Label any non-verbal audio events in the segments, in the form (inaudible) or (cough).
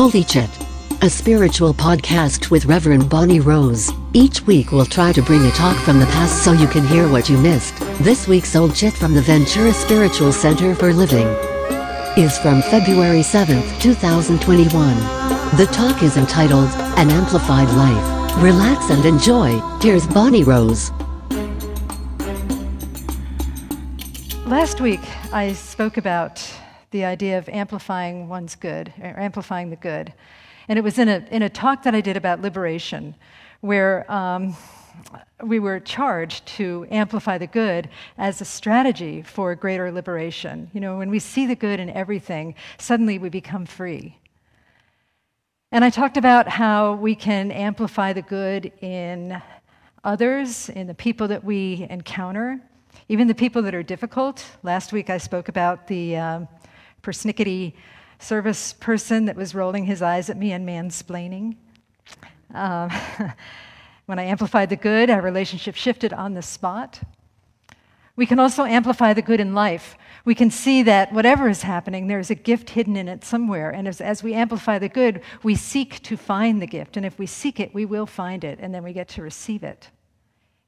Holy Chit, a spiritual podcast with Reverend Bonnie Rose. Each week we'll try to bring a talk from the past so you can hear what you missed. This week's Old Chit from the Ventura Spiritual Center for Living is from February 7th, 2021. The talk is entitled An Amplified Life. Relax and enjoy. Here's Bonnie Rose. Last week, I spoke about the idea of amplifying one's good, or amplifying the good. And it was in a, in a talk that I did about liberation, where um, we were charged to amplify the good as a strategy for greater liberation. You know, when we see the good in everything, suddenly we become free. And I talked about how we can amplify the good in others, in the people that we encounter, even the people that are difficult. Last week I spoke about the um, persnickety service person that was rolling his eyes at me and mansplaining. Um, (laughs) when I amplified the good, our relationship shifted on the spot. We can also amplify the good in life. We can see that whatever is happening, there's a gift hidden in it somewhere. And as, as, we amplify the good, we seek to find the gift. And if we seek it, we will find it, and then we get to receive it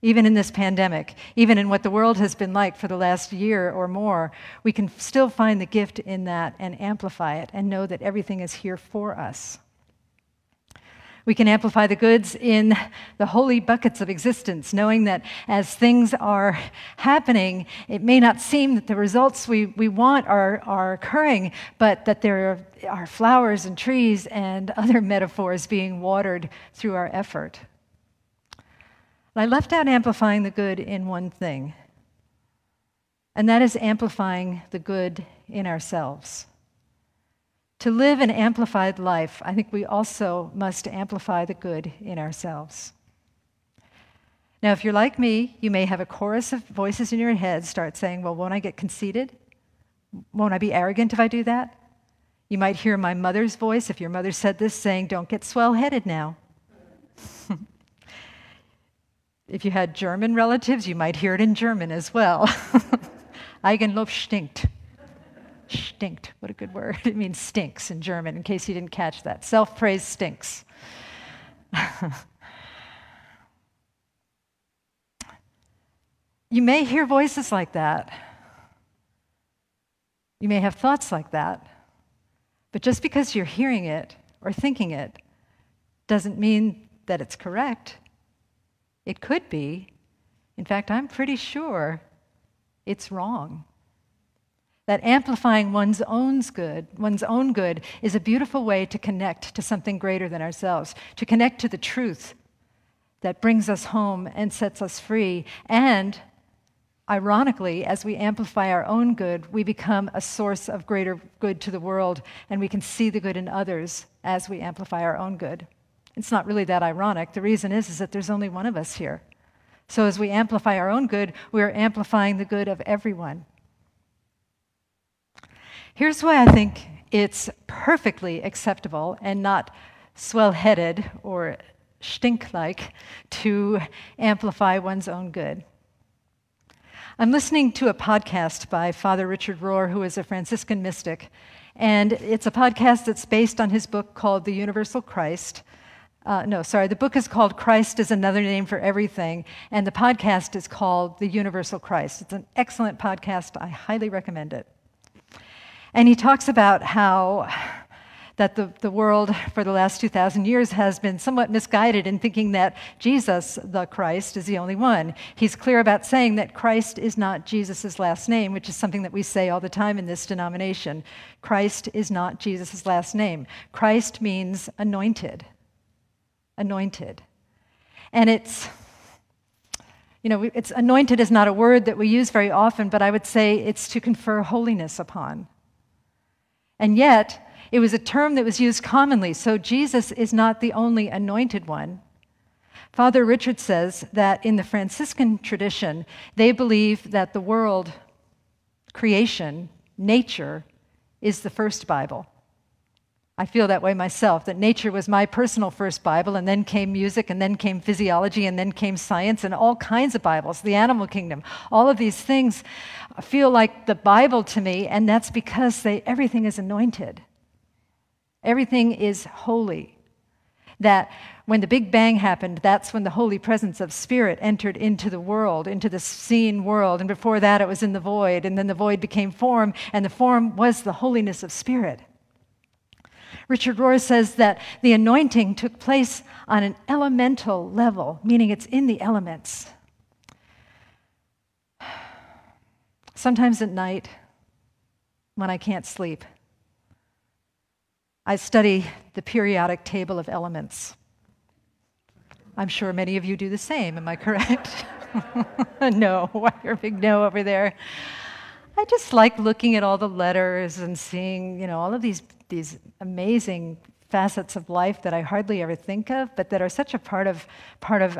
even in this pandemic, even in what the world has been like for the last year or more, we can still find the gift in that and amplify it and know that everything is here for us. We can amplify the goods in the holy buckets of existence, knowing that as things are happening, it may not seem that the results we, we want are, are occurring, but that there are flowers and trees and other metaphors being watered through our effort. I left out amplifying the good in one thing, and that is amplifying the good in ourselves. To live an amplified life, I think we also must amplify the good in ourselves. Now, if you're like me, you may have a chorus of voices in your head start saying, Well, won't I get conceited? Won't I be arrogant if I do that? You might hear my mother's voice, if your mother said this, saying, Don't get swell headed now. (laughs) If you had German relatives, you might hear it in German as well. (laughs) Eigenlob stinkt. Stinkt. What a good word. (laughs) It means stinks in German, in case you didn't catch that. Self praise stinks. (laughs) you may hear voices like that. You may have thoughts like that. But just because you're hearing it or thinking it doesn't mean that it's correct. It could be. In fact, I'm pretty sure it's wrong. That amplifying one's own good, one's own good is a beautiful way to connect to something greater than ourselves, to connect to the truth that brings us home and sets us free. And ironically, as we amplify our own good, we become a source of greater good to the world, and we can see the good in others as we amplify our own good. It's not really that ironic. The reason is, is that there's only one of us here. So as we amplify our own good, we are amplifying the good of everyone. Here's why I think it's perfectly acceptable and not swell headed or stink like to amplify one's own good. I'm listening to a podcast by Father Richard Rohr, who is a Franciscan mystic, and it's a podcast that's based on his book called The Universal Christ. Uh, no, sorry, the book is called Christ is Another Name for Everything, and the podcast is called The Universal Christ. It's an excellent podcast. I highly recommend it. And he talks about how that the, the world for the last 2,000 years has been somewhat misguided in thinking that Jesus, the Christ, is the only one. He's clear about saying that Christ is not Jesus' last name, which is something that we say all the time in this denomination. Christ is not Jesus' last name. Christ means anointed anointed. And it's, you know, it's anointed is not a word that we use very often, but I would say it's to confer holiness upon. And yet, it was a term that was used commonly, so Jesus is not the only anointed one. Father Richard says that in the Franciscan tradition, they believe that the world, creation, nature, is the first Bible. I feel that way myself, that nature was my personal first Bible, and then came music, and then came physiology, and then came science, and all kinds of Bibles, the animal kingdom. All of these things feel like the Bible to me, and that's because they, everything is anointed. Everything is holy. That when the Big Bang happened, that's when the holy presence of Spirit entered into the world, into the seen world. And before that, it was in the void. And then the void became form, and the form was the holiness of Spirit. Richard Rohr says that the anointing took place on an elemental level, meaning it's in the elements. (sighs) Sometimes at night, when I can't sleep, I study the periodic table of elements. I'm sure many of you do the same, am I correct? (laughs) no, (laughs) why your big no over there. I just like looking at all the letters and seeing, you know, all of these these amazing facets of life that I hardly ever think of, but that are such a part of part of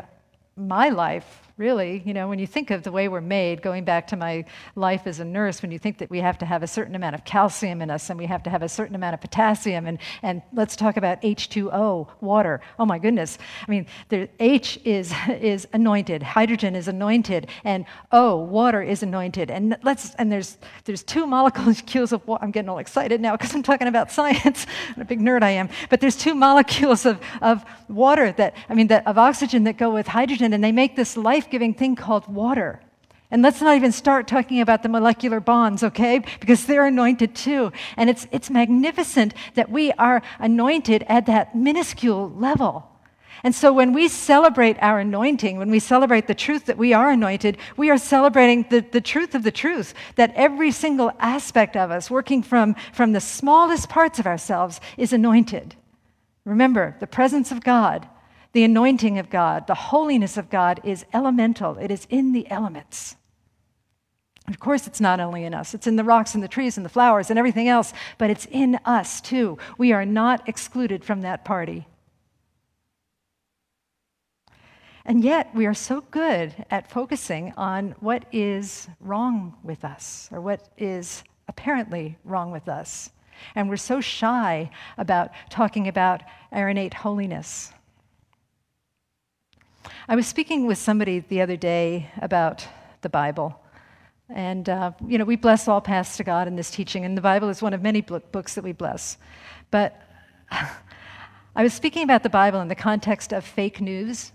my life really. You know, when you think of the way we're made, going back to my life as a nurse, when you think that we have to have a certain amount of calcium in us and we have to have a certain amount of potassium, and, and let's talk about H2O, water. Oh my goodness. I mean, the H is, (laughs) is anointed, hydrogen is anointed, and O, water is anointed. And let's and there's there's two (laughs) molecules of water. I'm getting all excited now because I'm talking about (laughs) science. what a big nerd I am. But there's two molecules of, of water that, I mean, that, of oxygen that go with hydrogen, and they make this life giving thing called water. And let's not even start talking about the molecular bonds, okay? Because they're anointed too. And it's, it's magnificent that we are anointed at that minuscule level. And so when we celebrate our anointing, when we celebrate the truth that we are anointed, we are celebrating the, the truth of the truth that every single aspect of us, working from, from the smallest parts of ourselves, is anointed. Remember, the presence of God the anointing of God, the holiness of God is elemental, it is in the elements. Of course, it's not only in us, it's in the rocks and the trees and the flowers and everything else, but it's in us too. We are not excluded from that party. And yet, we are so good at focusing on what is wrong with us or what is apparently wrong with us. And we're so shy about talking about our innate holiness. I was speaking with somebody the other day about the Bible. And, uh, you know, we bless all paths to God in this teaching, and the Bible is one of many books that we bless. But (laughs) I was speaking about the Bible in the context of fake news.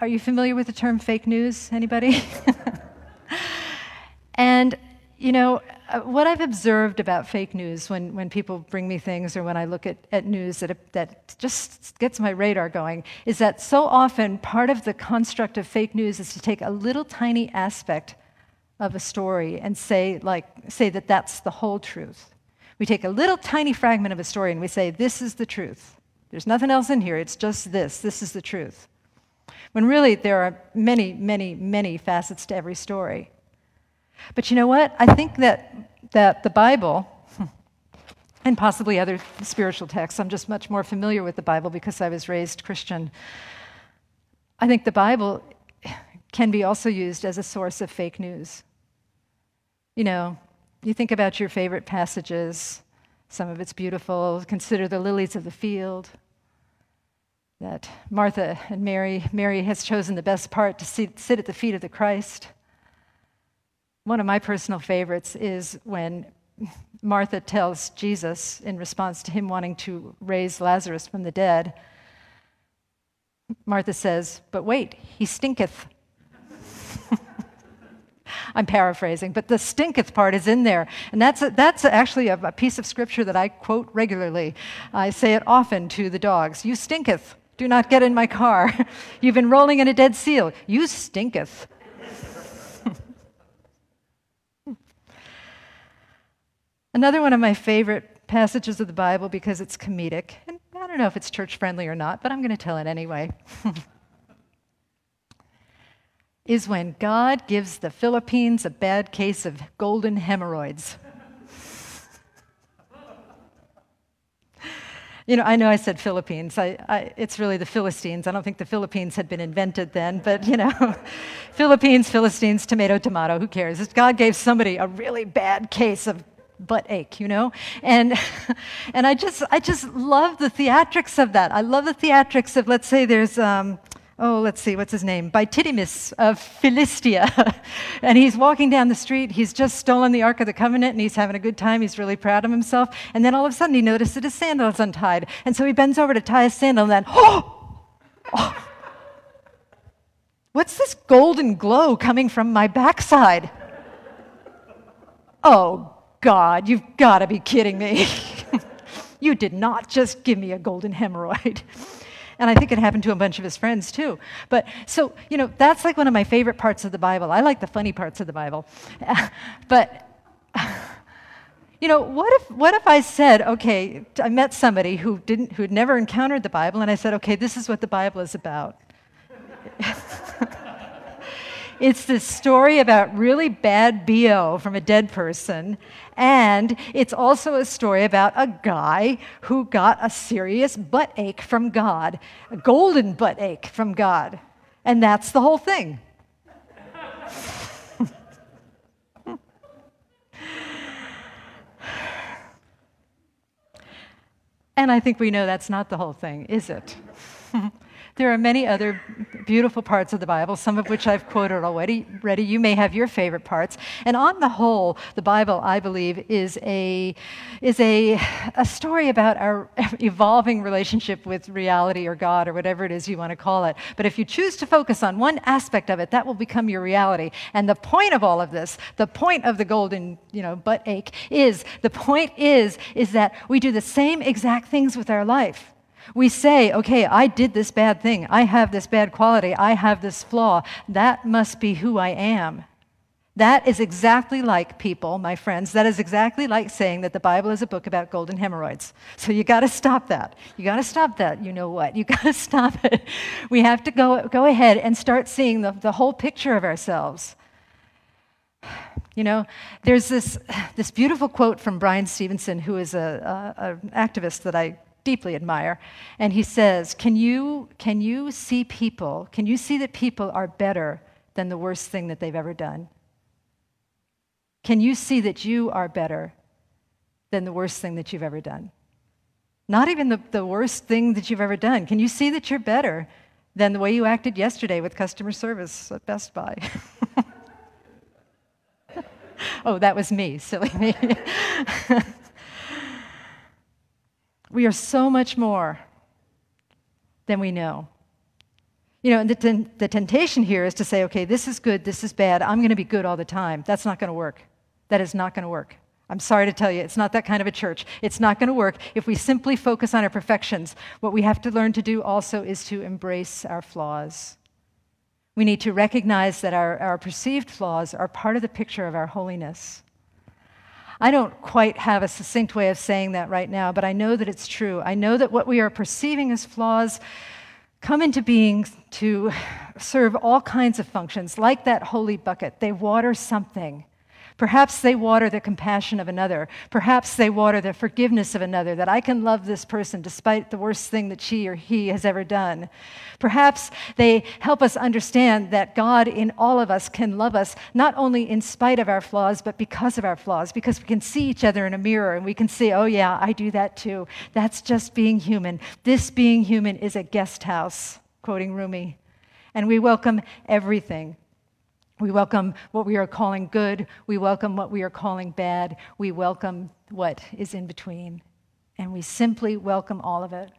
Are you familiar with the term fake news? Anybody? (laughs) and, you know, uh, what I've observed about fake news when, when people bring me things or when I look at, at news that, that just gets my radar going is that so often part of the construct of fake news is to take a little tiny aspect of a story and say, like, say that that's the whole truth. We take a little tiny fragment of a story and we say, this is the truth. There's nothing else in here, it's just this. This is the truth. When really there are many, many, many facets to every story. But you know what? I think that, that the Bible, (laughs) and possibly other spiritual texts, I'm just much more familiar with the Bible because I was raised Christian. I think the Bible can be also used as a source of fake news. You know, you think about your favorite passages, some of it's beautiful. Consider the lilies of the field. That Martha and Mary, Mary has chosen the best part to sit at the feet of the Christ. One of my personal favorites is when Martha tells Jesus, in response to him wanting to raise Lazarus from the dead, Martha says, But wait, he stinketh. (laughs) I'm paraphrasing, but the stinketh part is in there. And that's, a, that's actually a, a, piece of scripture that I quote regularly. I say it often to the dogs You stinketh. Do not get in my car. (laughs) You've been rolling in a dead seal. You stinketh. Another one of my favorite passages of the Bible because it's comedic, and I don't know if it's church friendly or not, but I'm going to tell it anyway, (laughs) is when God gives the Philippines a bad case of golden hemorrhoids. (laughs) you know, I know I said Philippines. I, I, it's really the Philistines. I don't think the Philippines had been invented then, but you know, (laughs) Philippines, Philistines, tomato, tomato, who cares? God gave somebody a really bad case of butt ache, you know? And, (laughs) and I, just, I just love the theatrics of that. I love the theatrics of, let's say, there's, um, oh, let's see, what's his name? Bytidimus of Philistia. (laughs) and he's walking down the street. He's just stolen the Ark of the Covenant and he's having a good time. He's really proud of himself. And then all of a sudden he notices that his sandal is untied. And so he bends over to tie his sandal and then, (gasps) oh, oh (gasps) what's this golden glow coming from my backside? oh, God, you've got to be kidding me. (laughs) you did not just give me a golden hemorrhoid. (laughs) And I think it happened to a bunch of his friends too. But so, you know, that's like one of my favorite parts of the Bible. I like the funny parts of the Bible. (laughs) but, (sighs) you know, what if, what if I said, okay, I met somebody who, didn't, who had never encountered the Bible, and I said, okay, this is what the Bible is about. It's this story about really bad BO from a dead person. And it's also a story about a guy who got a serious butt ache from God, a golden butt ache from God. And that's the whole thing. (laughs) and I think we know that's not the whole thing, is it? (laughs) There are many other beautiful parts of the Bible, some of which I've quoted already. Ready, you may have your favorite parts. And on the whole, the Bible, I believe, is a is a a story about our (laughs) evolving relationship with reality or God or whatever it is you want to call it. But if you choose to focus on one aspect of it, that will become your reality. And the point of all of this, the point of the golden, you know, butt ache is the point is is that we do the same exact things with our life. We say, okay, I did this bad thing. I have this bad quality. I have this flaw. That must be who I am. That is exactly like people, my friends, that is exactly like saying that the Bible is a book about golden hemorrhoids. So you got to stop that. You got to stop that. You know what? You (laughs) got to stop it. We have to go, go ahead and start seeing the, the whole picture of ourselves. You know, there's this, this beautiful quote from Bryan Stevenson, who is an activist that I deeply admire. And he says, can you, can you see people, can you see that people are better than the worst thing that they've ever done? Can you see that you are better than the worst thing that you've ever done? Not even the, the worst thing that you've ever done. Can you see that you're better than the way you acted yesterday with customer service at Best Buy? (laughs) oh, that was me, silly me. (laughs) We are so much more than we know. You know, the, the temptation here is to say, okay, this is good, this is bad, I'm going to be good all the time. That's not going to work. That is not going to work. I'm sorry to tell you, it's not that kind of a church. It's not going to work if we simply focus on our perfections. What we have to learn to do also is to embrace our flaws. We need to recognize that our, our perceived flaws are part of the picture of our holiness. I don't quite have a succinct way of saying that right now, but I know that it's true. I know that what we are perceiving as flaws come into being to serve all kinds of functions, like that holy bucket. They water something. Perhaps they water the compassion of another. Perhaps they water the forgiveness of another, that I can love this person despite the worst thing that she or he has ever done. Perhaps they help us understand that God in all of us can love us, not only in spite of our flaws, but because of our flaws, because we can see each other in a mirror and we can say, oh, yeah, I do that too. That's just being human. This being human is a guest house, quoting Rumi. And we welcome everything we welcome what we are calling good. We welcome what we are calling bad. We welcome what is in between. And we simply welcome all of it.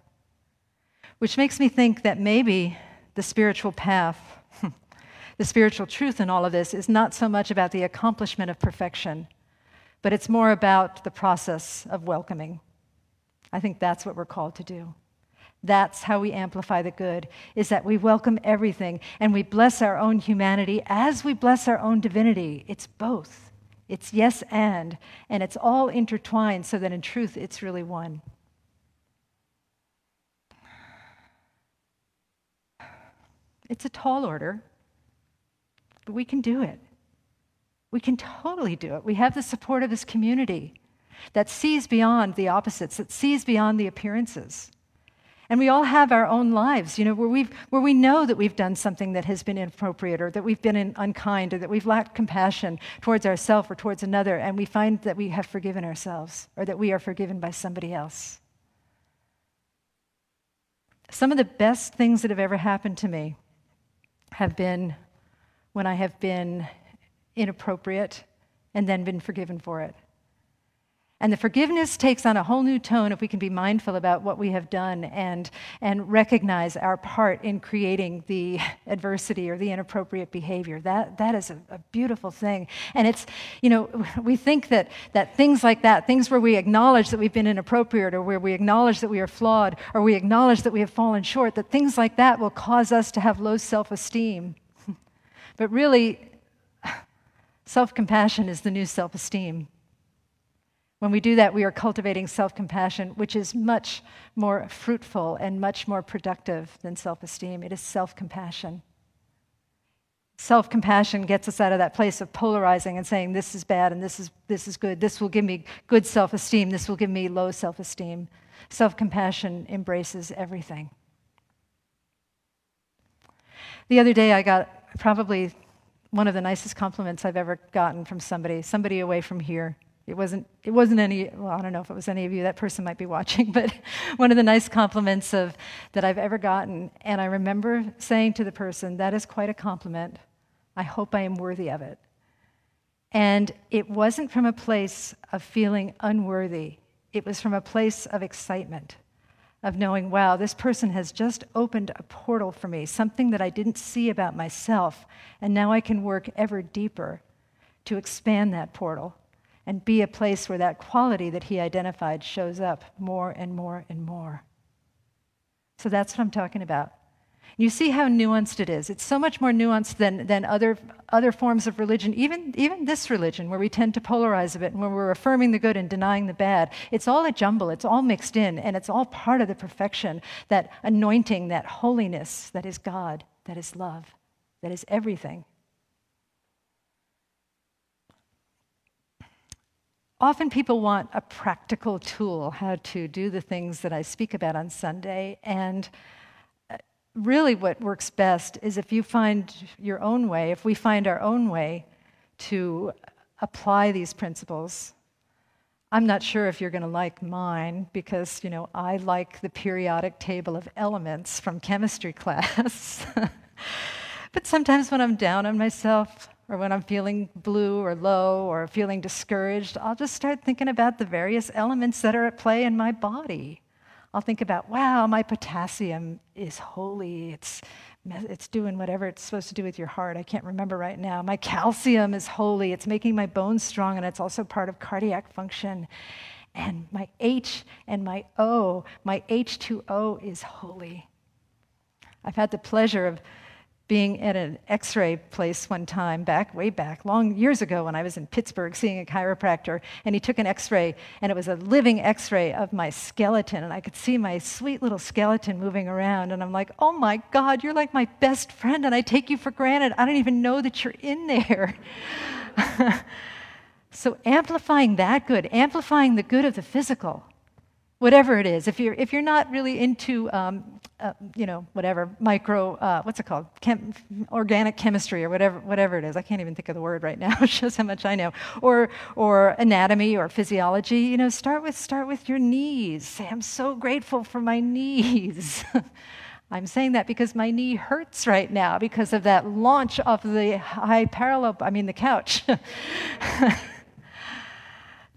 Which makes me think that maybe the spiritual path, (laughs) the spiritual truth in all of this, is not so much about the accomplishment of perfection, but it's more about the process of welcoming. I think that's what we're called to do. That's how we amplify the good, is that we welcome everything and we bless our own humanity as we bless our own divinity. It's both. It's yes and, and it's all intertwined so that in truth it's really one. It's a tall order, but we can do it. We can totally do it. We have the support of this community that sees beyond the opposites, that sees beyond the appearances. And we all have our own lives, you know, where, we've, where we know that we've done something that has been inappropriate or that we've been unkind or that we've lacked compassion towards ourselves or towards another, and we find that we have forgiven ourselves or that we are forgiven by somebody else. Some of the best things that have ever happened to me have been when I have been inappropriate and then been forgiven for it. And the forgiveness takes on a whole new tone if we can be mindful about what we have done and, and recognize our part in creating the (laughs) adversity or the inappropriate behavior. That, that is a, a, beautiful thing. And it's, you know, (laughs) we think that, that things like that, things where we acknowledge that we've been inappropriate or where we acknowledge that we are flawed or we acknowledge that we have fallen short, that things like that will cause us to have low self esteem. (laughs) but really, self compassion is the new self esteem. When we do that, we are cultivating self compassion, which is much more fruitful and much more productive than self esteem. It is self compassion. Self compassion gets us out of that place of polarizing and saying, this is bad and this is, this is good. This will give me good self esteem. This will give me low self esteem. Self compassion embraces everything. The other day, I got probably one of the nicest compliments I've ever gotten from somebody, somebody away from here. It wasn't, it wasn't any, well, I don't know if it was any of you, that person might be watching, (laughs) but one of the nice compliments of, that I've ever gotten. And I remember saying to the person, That is quite a compliment. I hope I am worthy of it. And it wasn't from a place of feeling unworthy, it was from a place of excitement, of knowing, wow, this person has just opened a portal for me, something that I didn't see about myself. And now I can work ever deeper to expand that portal and be a place where that quality that he identified shows up more and more and more. So that's what I'm talking about. You see how nuanced it is. It's so much more nuanced than, than other, other forms of religion, even, even this religion, where we tend to polarize a bit and where we're affirming the good and denying the bad. It's all a jumble, it's all mixed in, and it's all part of the perfection, that anointing, that holiness that is God, that is love, that is everything. Often people want a practical tool how to do the things that I speak about on Sunday. And uh, really, what works best is if you find your own way, if we find our own way to apply these principles. I'm not sure if you're going to like mine because, you know, I like the periodic table of elements from chemistry (laughs) class. but sometimes when I'm down on myself, or when I'm feeling blue or low or feeling discouraged, I'll just start thinking about the various elements that are at play in my body. I'll think about, wow, my potassium is holy. It's, it's doing whatever it's supposed to do with your heart. I can't remember right now. My calcium is holy. It's making my bones strong, and it's also part of cardiac function. And my H and my O, my H2O is holy. I've had the pleasure of being at an x ray place one time, back, way back, long years ago when I was in Pittsburgh seeing a chiropractor, and he took an x ray, and it was a living x ray of my skeleton, and I could see my sweet little skeleton moving around, and I'm like, oh my God, you're like my best friend, and I take you for granted. I don't even know that you're in there. (laughs) so, amplifying that good, amplifying the good of the physical, whatever it is. If you're, if you're not really into um, uh, you know, whatever, micro, uh, what's it called? Chem- organic chemistry or whatever, whatever it is. I can't even think of the word right now. (laughs) it shows how much I know. Or, or anatomy or physiology. You know, start with, start with your knees. Say, I'm so grateful for my knees. (laughs) I'm saying that because my knee hurts right now because of that launch off the high parallel, I mean, the couch. (laughs)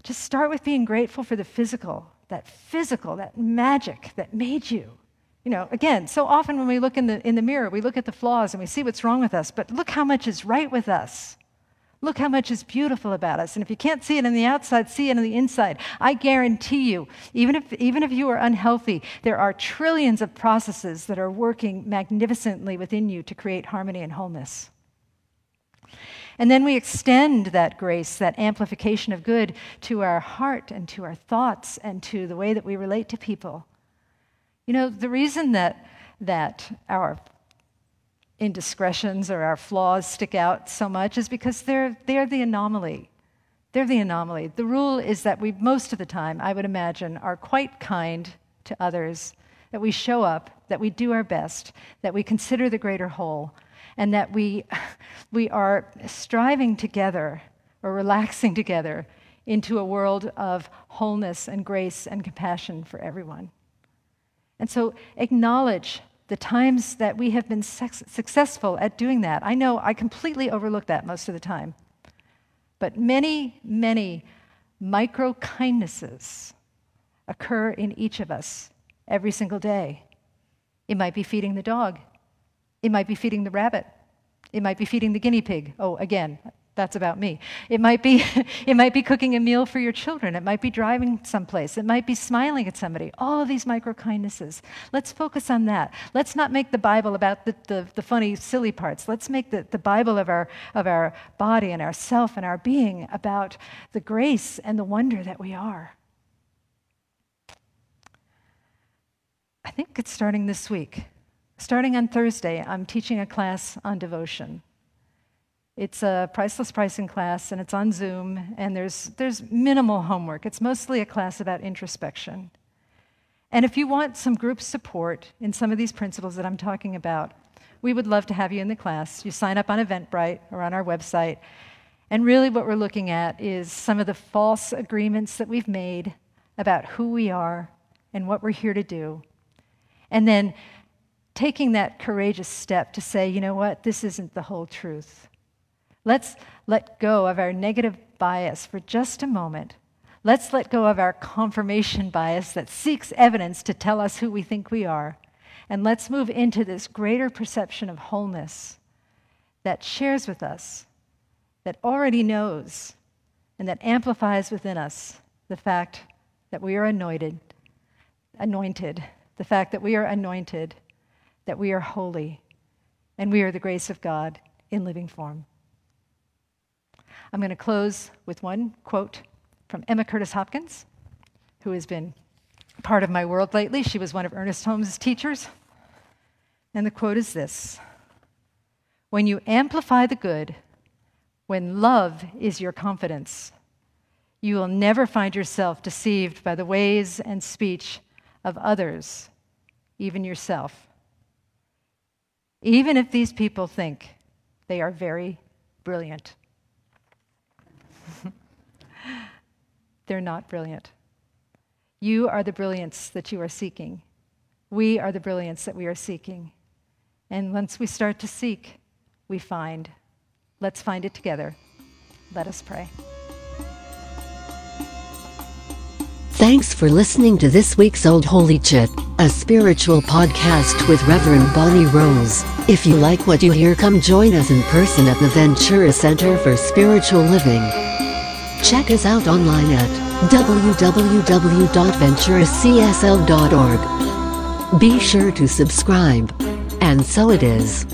Just start with being grateful for the physical, that physical, that magic that made you. You know, again, so often when we look in the, in the mirror, we look at the flaws and we see what's wrong with us, but look how much is right with us. Look how much is beautiful about us. And if you can't see it on the outside, see it on the inside. I guarantee you, even if, even if you are unhealthy, there are trillions of processes that are working magnificently within you to create harmony and wholeness. And then we extend that grace, that amplification of good, to our heart and to our thoughts and to the way that we relate to people. You know, the reason that, that our indiscretions or our flaws stick out so much is because they're, they're the anomaly. They're the anomaly. The rule is that we, most of the time, I would imagine, are quite kind to others, that we show up, that we do our best, that we consider the greater whole, and that we, (laughs) we are striving together or relaxing (laughs) together into a world of wholeness and grace and compassion for everyone. And so acknowledge the times that we have been successful at doing that. I know I completely overlook that most of the time. But many, many micro kindnesses occur in each of us every single day. It might be feeding the dog, it might be feeding the rabbit, it might be feeding the guinea pig. Oh, again, that's about me. It might be (laughs) it might be cooking a meal for your children. It might be driving someplace. It might be smiling at somebody. All of these micro kindnesses. Let's focus on that. Let's not make the Bible about the, the, the, funny, silly parts. Let's make the, the Bible of our of our body and our self and our being about the grace and the wonder that we are. I think it's starting this week. Starting on Thursday, I'm teaching a class on devotion. It's a priceless pricing class, and it's on Zoom, and there's, there's minimal homework. It's mostly a class about introspection. And if you want some group support in some of these principles that I'm talking about, we would love to have you in the class. You sign up on Eventbrite or on our website. And really, what we're looking at is some of the false agreements that we've made about who we are and what we're here to do. And then taking that courageous step to say, you know what, this isn't the whole truth. Let's let go of our negative bias for just a moment. Let's let go of our confirmation bias that seeks evidence to tell us who we think we are. And let's move into this greater perception of wholeness that shares with us, that already knows, and that amplifies within us the fact that we are anointed, anointed, the fact that we are anointed, that we are holy, and we are the grace of God in living form. I'm going to close with one quote from Emma Curtis Hopkins, who has been part of my world lately. She was one of Ernest Holmes' teachers. And the quote is this When you amplify the good, when love is your confidence, you will never find yourself deceived by the ways and speech of others, even yourself. Even if these people think they are very brilliant. (laughs) They're not brilliant. You are the brilliance that you are seeking. We are the brilliance that we are seeking. And once we start to seek, we find. Let's find it together. Let us pray. Thanks for listening to this week's Old Holy Chit, a spiritual podcast with Reverend Bonnie Rose. If you like what you hear, come join us in person at the Ventura Center for Spiritual Living. Check us out online at www.venturacsl.org. Be sure to subscribe. And so it is.